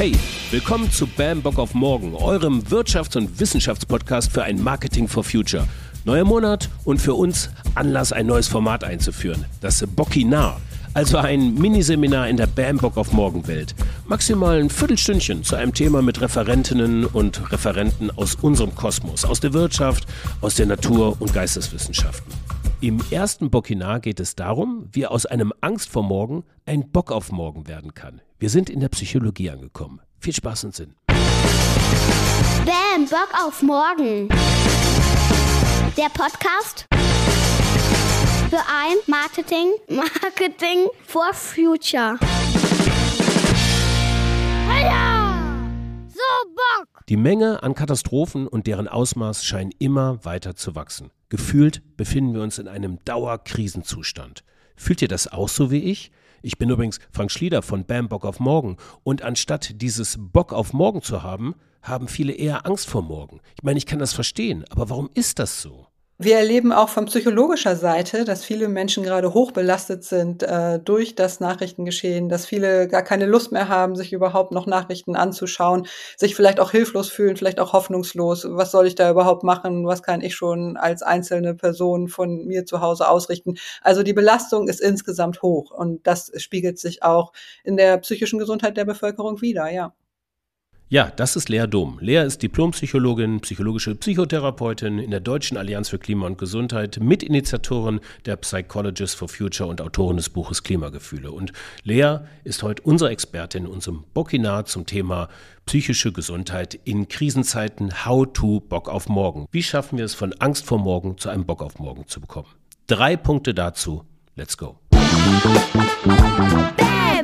Hey, willkommen zu Bam Bock auf Morgen, eurem Wirtschafts- und Wissenschaftspodcast für ein Marketing for Future. Neuer Monat und für uns Anlass, ein neues Format einzuführen. Das Bockinar. Also ein Miniseminar in der Bam Bock auf Morgen Welt. Maximal ein Viertelstündchen zu einem Thema mit Referentinnen und Referenten aus unserem Kosmos, aus der Wirtschaft, aus der Natur- und Geisteswissenschaften. Im ersten Bockinar geht es darum, wie aus einem Angst vor morgen ein Bock auf morgen werden kann. Wir sind in der Psychologie angekommen. Viel Spaß und Sinn. Bam, Bock auf morgen. Der Podcast für ein Marketing, Marketing for Future. So Bock! Die Menge an Katastrophen und deren Ausmaß scheinen immer weiter zu wachsen. Gefühlt befinden wir uns in einem Dauerkrisenzustand. Fühlt ihr das auch so wie ich? Ich bin übrigens Frank Schlieder von Bam Bock auf Morgen und anstatt dieses Bock auf Morgen zu haben, haben viele eher Angst vor morgen. Ich meine, ich kann das verstehen, aber warum ist das so? Wir erleben auch von psychologischer Seite, dass viele Menschen gerade hochbelastet sind äh, durch das Nachrichtengeschehen, dass viele gar keine Lust mehr haben, sich überhaupt noch Nachrichten anzuschauen, sich vielleicht auch hilflos fühlen, vielleicht auch hoffnungslos. Was soll ich da überhaupt machen? Was kann ich schon als einzelne Person von mir zu Hause ausrichten? Also die Belastung ist insgesamt hoch und das spiegelt sich auch in der psychischen Gesundheit der Bevölkerung wieder, ja. Ja, das ist Lea Dom. Lea ist Diplompsychologin, psychologische Psychotherapeutin in der Deutschen Allianz für Klima und Gesundheit, Mitinitiatorin der Psychologists for Future und Autorin des Buches Klimagefühle. Und Lea ist heute unsere Expertin in unserem Bockinar zum Thema psychische Gesundheit in Krisenzeiten. How to Bock auf morgen. Wie schaffen wir es von Angst vor morgen zu einem Bock auf morgen zu bekommen? Drei Punkte dazu. Let's go. Bam,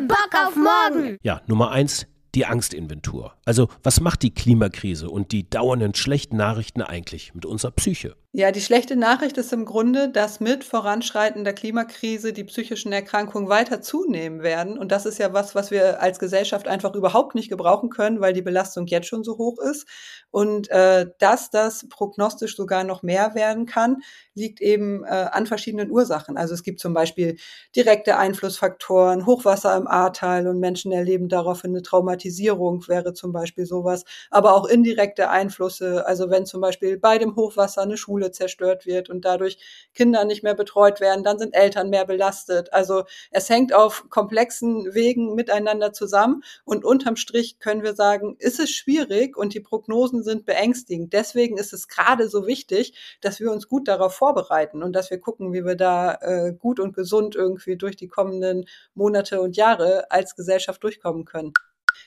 Bock auf morgen! Ja, Nummer eins, die Angstinventur. Also was macht die Klimakrise und die dauernden schlechten Nachrichten eigentlich mit unserer Psyche? Ja, die schlechte Nachricht ist im Grunde, dass mit voranschreitender Klimakrise die psychischen Erkrankungen weiter zunehmen werden. Und das ist ja was, was wir als Gesellschaft einfach überhaupt nicht gebrauchen können, weil die Belastung jetzt schon so hoch ist. Und äh, dass das prognostisch sogar noch mehr werden kann, liegt eben äh, an verschiedenen Ursachen. Also es gibt zum Beispiel direkte Einflussfaktoren, Hochwasser im Ahrtal und Menschen erleben daraufhin eine Traumatisierung, wäre zum Beispiel sowas. Aber auch indirekte Einflüsse, also wenn zum Beispiel bei dem Hochwasser eine Schule Schule zerstört wird und dadurch Kinder nicht mehr betreut werden, dann sind Eltern mehr belastet. Also es hängt auf komplexen Wegen miteinander zusammen und unterm Strich können wir sagen, ist es schwierig und die Prognosen sind beängstigend. Deswegen ist es gerade so wichtig, dass wir uns gut darauf vorbereiten und dass wir gucken, wie wir da äh, gut und gesund irgendwie durch die kommenden Monate und Jahre als Gesellschaft durchkommen können.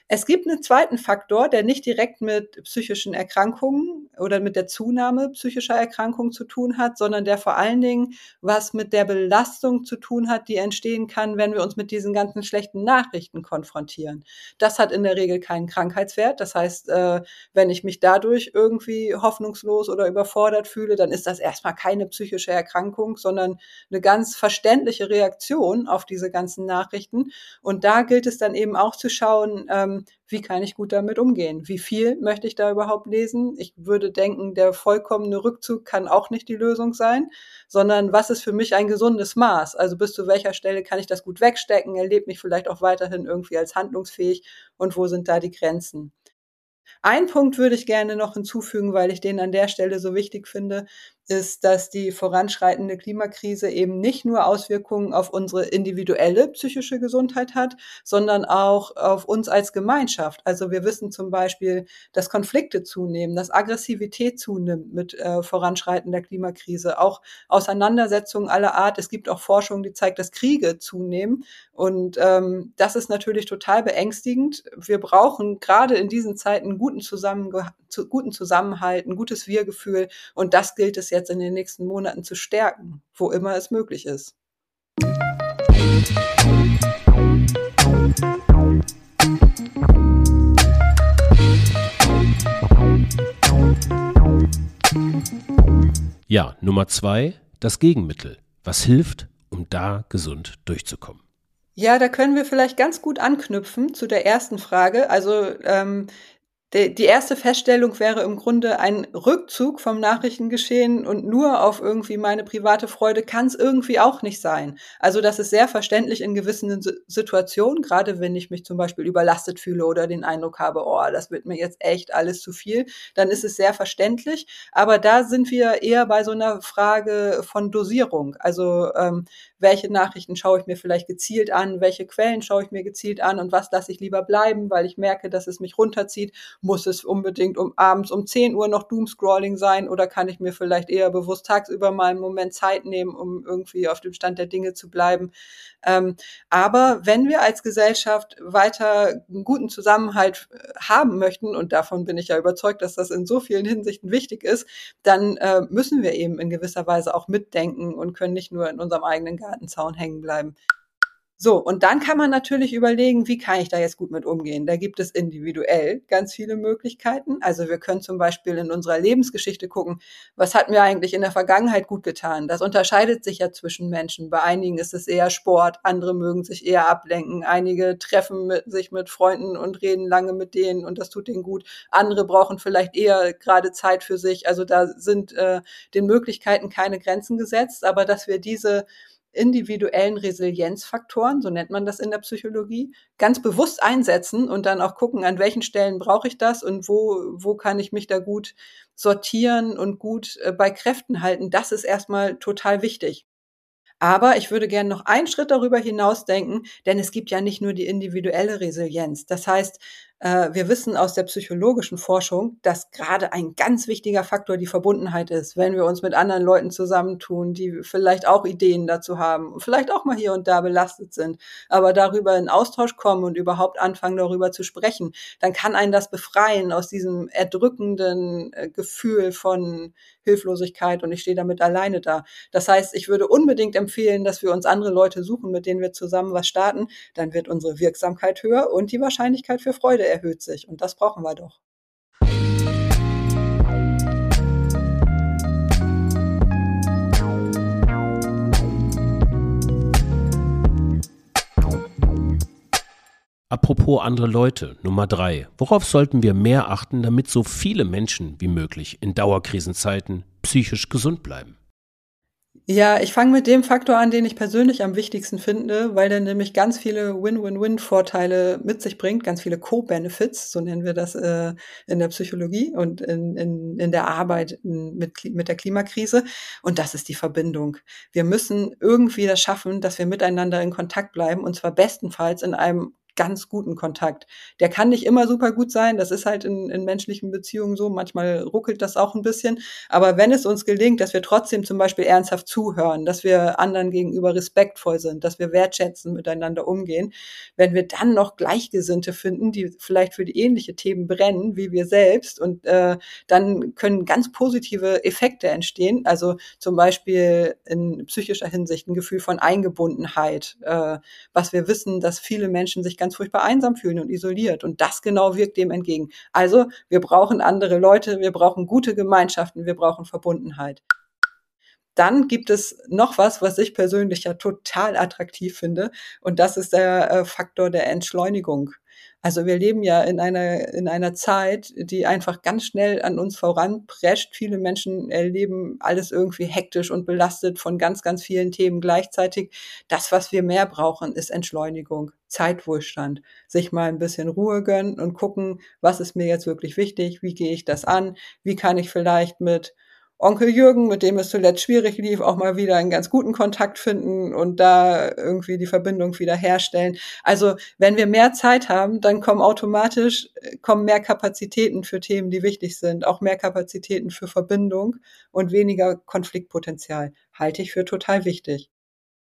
Es gibt einen zweiten Faktor, der nicht direkt mit psychischen Erkrankungen oder mit der Zunahme psychischer Erkrankungen zu tun hat, sondern der vor allen Dingen was mit der Belastung zu tun hat, die entstehen kann, wenn wir uns mit diesen ganzen schlechten Nachrichten konfrontieren. Das hat in der Regel keinen Krankheitswert. Das heißt, äh, wenn ich mich dadurch irgendwie hoffnungslos oder überfordert fühle, dann ist das erstmal keine psychische Erkrankung, sondern eine ganz verständliche Reaktion auf diese ganzen Nachrichten. Und da gilt es dann eben auch zu schauen, ähm, wie kann ich gut damit umgehen? Wie viel möchte ich da überhaupt lesen? Ich würde denken, der vollkommene Rückzug kann auch nicht die Lösung sein, sondern was ist für mich ein gesundes Maß? Also bis zu welcher Stelle kann ich das gut wegstecken? Erlebt mich vielleicht auch weiterhin irgendwie als handlungsfähig und wo sind da die Grenzen? Ein Punkt würde ich gerne noch hinzufügen, weil ich den an der Stelle so wichtig finde ist, dass die voranschreitende Klimakrise eben nicht nur Auswirkungen auf unsere individuelle psychische Gesundheit hat, sondern auch auf uns als Gemeinschaft. Also wir wissen zum Beispiel, dass Konflikte zunehmen, dass Aggressivität zunimmt mit äh, voranschreitender Klimakrise, auch Auseinandersetzungen aller Art. Es gibt auch Forschung, die zeigt, dass Kriege zunehmen. Und ähm, das ist natürlich total beängstigend. Wir brauchen gerade in diesen Zeiten guten, Zusammenge guten Zusammenhalt, ein gutes Wir-Gefühl. Und das gilt es jetzt jetzt in den nächsten Monaten zu stärken, wo immer es möglich ist. Ja, Nummer zwei, das Gegenmittel. Was hilft, um da gesund durchzukommen? Ja, da können wir vielleicht ganz gut anknüpfen zu der ersten Frage. Also ähm, die erste Feststellung wäre im Grunde ein Rückzug vom Nachrichtengeschehen und nur auf irgendwie meine private Freude kann es irgendwie auch nicht sein. Also das ist sehr verständlich in gewissen Situationen, gerade wenn ich mich zum Beispiel überlastet fühle oder den Eindruck habe, oh, das wird mir jetzt echt alles zu viel, dann ist es sehr verständlich. Aber da sind wir eher bei so einer Frage von Dosierung. Also ähm, welche Nachrichten schaue ich mir vielleicht gezielt an, welche Quellen schaue ich mir gezielt an und was lasse ich lieber bleiben, weil ich merke, dass es mich runterzieht. Muss es unbedingt um abends um 10 Uhr noch Doomscrolling sein oder kann ich mir vielleicht eher bewusst tagsüber mal einen Moment Zeit nehmen, um irgendwie auf dem Stand der Dinge zu bleiben? Ähm, aber wenn wir als Gesellschaft weiter einen guten Zusammenhalt äh, haben möchten, und davon bin ich ja überzeugt, dass das in so vielen Hinsichten wichtig ist, dann äh, müssen wir eben in gewisser Weise auch mitdenken und können nicht nur in unserem eigenen Gartenzaun hängen bleiben. So, und dann kann man natürlich überlegen, wie kann ich da jetzt gut mit umgehen? Da gibt es individuell ganz viele Möglichkeiten. Also wir können zum Beispiel in unserer Lebensgeschichte gucken, was hat mir eigentlich in der Vergangenheit gut getan? Das unterscheidet sich ja zwischen Menschen. Bei einigen ist es eher Sport, andere mögen sich eher ablenken, einige treffen mit, sich mit Freunden und reden lange mit denen und das tut ihnen gut. Andere brauchen vielleicht eher gerade Zeit für sich. Also da sind äh, den Möglichkeiten keine Grenzen gesetzt, aber dass wir diese individuellen Resilienzfaktoren, so nennt man das in der Psychologie, ganz bewusst einsetzen und dann auch gucken, an welchen Stellen brauche ich das und wo, wo kann ich mich da gut sortieren und gut äh, bei Kräften halten. Das ist erstmal total wichtig. Aber ich würde gerne noch einen Schritt darüber hinaus denken, denn es gibt ja nicht nur die individuelle Resilienz. Das heißt, wir wissen aus der psychologischen Forschung, dass gerade ein ganz wichtiger Faktor die Verbundenheit ist, wenn wir uns mit anderen Leuten zusammentun, die vielleicht auch Ideen dazu haben, vielleicht auch mal hier und da belastet sind, aber darüber in Austausch kommen und überhaupt anfangen, darüber zu sprechen, dann kann einen das befreien aus diesem erdrückenden äh, Gefühl von Hilflosigkeit und ich stehe damit alleine da. Das heißt, ich würde unbedingt empfehlen, dass wir uns andere Leute suchen, mit denen wir zusammen was starten. Dann wird unsere Wirksamkeit höher und die Wahrscheinlichkeit für Freude erhöht sich. Und das brauchen wir doch. Apropos andere Leute, Nummer drei. Worauf sollten wir mehr achten, damit so viele Menschen wie möglich in Dauerkrisenzeiten psychisch gesund bleiben? Ja, ich fange mit dem Faktor an, den ich persönlich am wichtigsten finde, weil der nämlich ganz viele Win-Win-Win-Vorteile mit sich bringt, ganz viele Co-Benefits, so nennen wir das äh, in der Psychologie und in, in, in der Arbeit mit, mit der Klimakrise. Und das ist die Verbindung. Wir müssen irgendwie das schaffen, dass wir miteinander in Kontakt bleiben und zwar bestenfalls in einem ganz guten Kontakt. Der kann nicht immer super gut sein, das ist halt in, in menschlichen Beziehungen so, manchmal ruckelt das auch ein bisschen, aber wenn es uns gelingt, dass wir trotzdem zum Beispiel ernsthaft zuhören, dass wir anderen gegenüber respektvoll sind, dass wir wertschätzen, miteinander umgehen, wenn wir dann noch Gleichgesinnte finden, die vielleicht für die ähnliche Themen brennen wie wir selbst und äh, dann können ganz positive Effekte entstehen, also zum Beispiel in psychischer Hinsicht ein Gefühl von Eingebundenheit, äh, was wir wissen, dass viele Menschen sich ganz ganz furchtbar einsam fühlen und isoliert. Und das genau wirkt dem entgegen. Also wir brauchen andere Leute, wir brauchen gute Gemeinschaften, wir brauchen Verbundenheit. Dann gibt es noch was, was ich persönlich ja total attraktiv finde. Und das ist der äh, Faktor der Entschleunigung. Also wir leben ja in einer, in einer Zeit, die einfach ganz schnell an uns voranprescht. Viele Menschen erleben alles irgendwie hektisch und belastet von ganz, ganz vielen Themen gleichzeitig. Das, was wir mehr brauchen, ist Entschleunigung, Zeitwohlstand, sich mal ein bisschen Ruhe gönnen und gucken, was ist mir jetzt wirklich wichtig, wie gehe ich das an, wie kann ich vielleicht mit Onkel Jürgen, mit dem es zuletzt schwierig lief, auch mal wieder einen ganz guten Kontakt finden und da irgendwie die Verbindung wieder herstellen. Also wenn wir mehr Zeit haben, dann kommen automatisch äh, kommen mehr Kapazitäten für Themen, die wichtig sind, auch mehr Kapazitäten für Verbindung und weniger Konfliktpotenzial. Halte ich für total wichtig.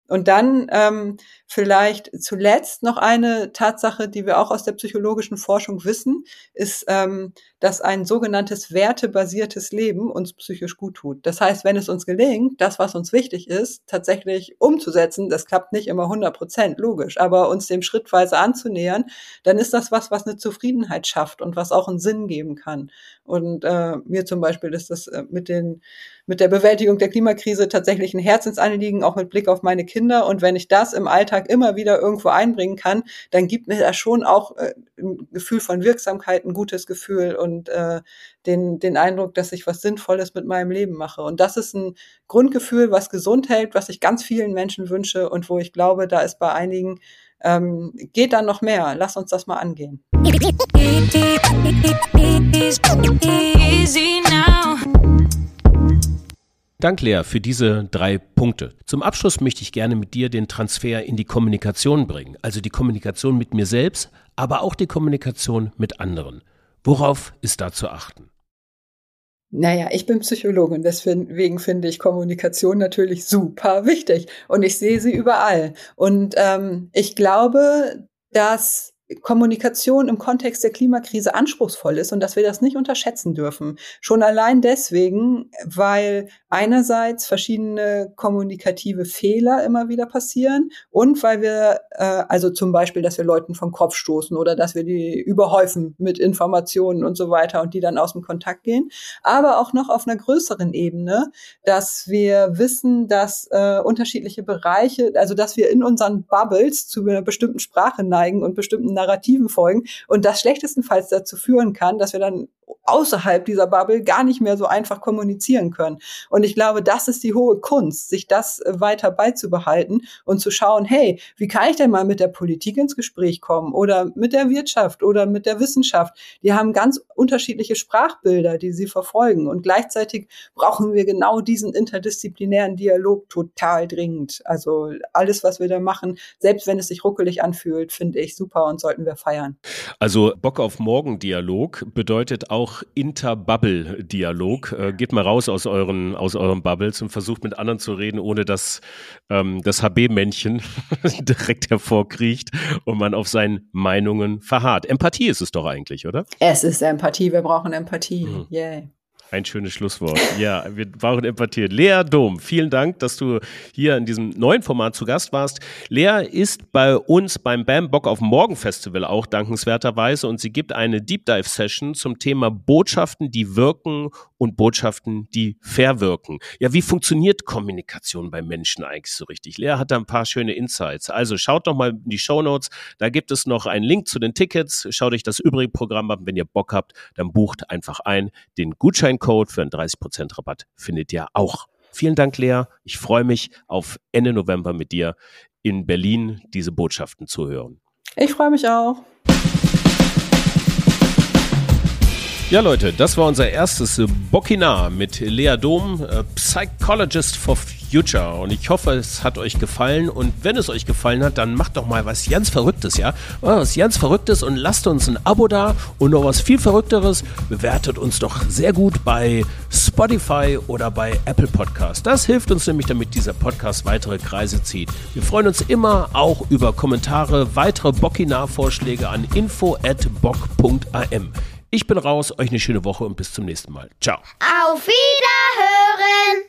Und dann ähm, vielleicht zuletzt noch eine Tatsache, die wir auch aus der psychologischen Forschung wissen, ist, ähm, dass ein sogenanntes wertebasiertes Leben uns psychisch gut tut. Das heißt, wenn es uns gelingt, das, was uns wichtig ist, tatsächlich umzusetzen, das klappt nicht immer 100 Prozent, logisch, aber uns dem schrittweise anzunähern, dann ist das was, was eine Zufriedenheit schafft und was auch einen Sinn geben kann. Und äh, mir zum Beispiel ist das äh, mit den mit der Bewältigung der Klimakrise tatsächlich ein Herzensanliegen, auch mit Blick auf meine Kinder. Und wenn ich das im Alltag immer wieder irgendwo einbringen kann, dann gibt mir das schon auch äh, ein Gefühl von Wirksamkeit, ein gutes Gefühl und äh, den, den Eindruck, dass ich was Sinnvolles mit meinem Leben mache. Und das ist ein Grundgefühl, was gesund hält, was ich ganz vielen Menschen wünsche und wo ich glaube, da ist bei einigen ähm, geht da noch mehr. Lass uns das mal angehen. Easy now. Dank, Lea, für diese drei Punkte. Zum Abschluss möchte ich gerne mit dir den Transfer in die Kommunikation bringen. Also die Kommunikation mit mir selbst, aber auch die Kommunikation mit anderen. Worauf ist da zu achten? Naja, ich bin Psychologin, deswegen finde ich Kommunikation natürlich super wichtig und ich sehe sie überall. Und ähm, ich glaube, dass Kommunikation im Kontext der Klimakrise anspruchsvoll ist und dass wir das nicht unterschätzen dürfen. Schon allein deswegen, weil einerseits verschiedene kommunikative Fehler immer wieder passieren und weil wir, äh, also zum Beispiel, dass wir Leuten vom Kopf stoßen oder dass wir die überhäufen mit Informationen und so weiter und die dann aus dem Kontakt gehen, aber auch noch auf einer größeren Ebene, dass wir wissen, dass äh, unterschiedliche Bereiche, also dass wir in unseren Bubbles zu einer bestimmten Sprache neigen und bestimmten Narrativen folgen und das schlechtestenfalls dazu führen kann, dass wir dann außerhalb dieser Bubble gar nicht mehr so einfach kommunizieren können. Und ich glaube, das ist die hohe Kunst, sich das äh, weiter beizubehalten und zu schauen, hey, wie kann ich denn mal mit der Politik ins Gespräch kommen oder mit der Wirtschaft oder mit der Wissenschaft? Die haben ganz unterschiedliche Sprachbilder, die sie verfolgen. Und gleichzeitig brauchen wir genau diesen interdisziplinären Dialog total dringend. Also alles, was wir da machen, selbst wenn es sich ruckelig anfühlt, finde ich super und sollten wir feiern. Also Bock auf Morgen Dialog bedeutet auch Interbubble-Dialog. Äh, geht mal raus aus euren, aus euren Bubbles und versucht mit anderen zu reden, ohne dass ähm, das HB-Männchen direkt hervorkriecht und man auf seinen Meinungen verharrt. Empathie ist es doch eigentlich, oder? Es ist Empathie, wir brauchen Empathie. Mhm. Yeah. Ein schönes Schlusswort. Ja, wir brauchen Empathie. Lea Dom, vielen Dank, dass du hier in diesem neuen Format zu Gast warst. Lea ist bei uns beim Bam Bock auf Morgen Festival auch dankenswerterweise und sie gibt eine Deep Dive Session zum Thema Botschaften, die wirken und Botschaften, die verwirken. Ja, wie funktioniert Kommunikation bei Menschen eigentlich so richtig? Lea hat da ein paar schöne Insights. Also schaut doch mal in die Show Notes. Da gibt es noch einen Link zu den Tickets. Schaut euch das übrige Programm an. Wenn ihr Bock habt, dann bucht einfach ein. Den Gutscheincode für einen 30% Rabatt findet ihr auch. Vielen Dank, Lea. Ich freue mich auf Ende November mit dir in Berlin diese Botschaften zu hören. Ich freue mich auch. Ja, Leute, das war unser erstes Bockinar mit Lea Dom, äh, Psychologist for Future. Und ich hoffe, es hat euch gefallen. Und wenn es euch gefallen hat, dann macht doch mal was ganz Verrücktes, ja? Was ganz Verrücktes und lasst uns ein Abo da. Und noch was viel Verrückteres, bewertet uns doch sehr gut bei Spotify oder bei Apple Podcast. Das hilft uns nämlich, damit dieser Podcast weitere Kreise zieht. Wir freuen uns immer auch über Kommentare, weitere Bockinar-Vorschläge an info. Ich bin raus, euch eine schöne Woche und bis zum nächsten Mal. Ciao. Auf Wiederhören!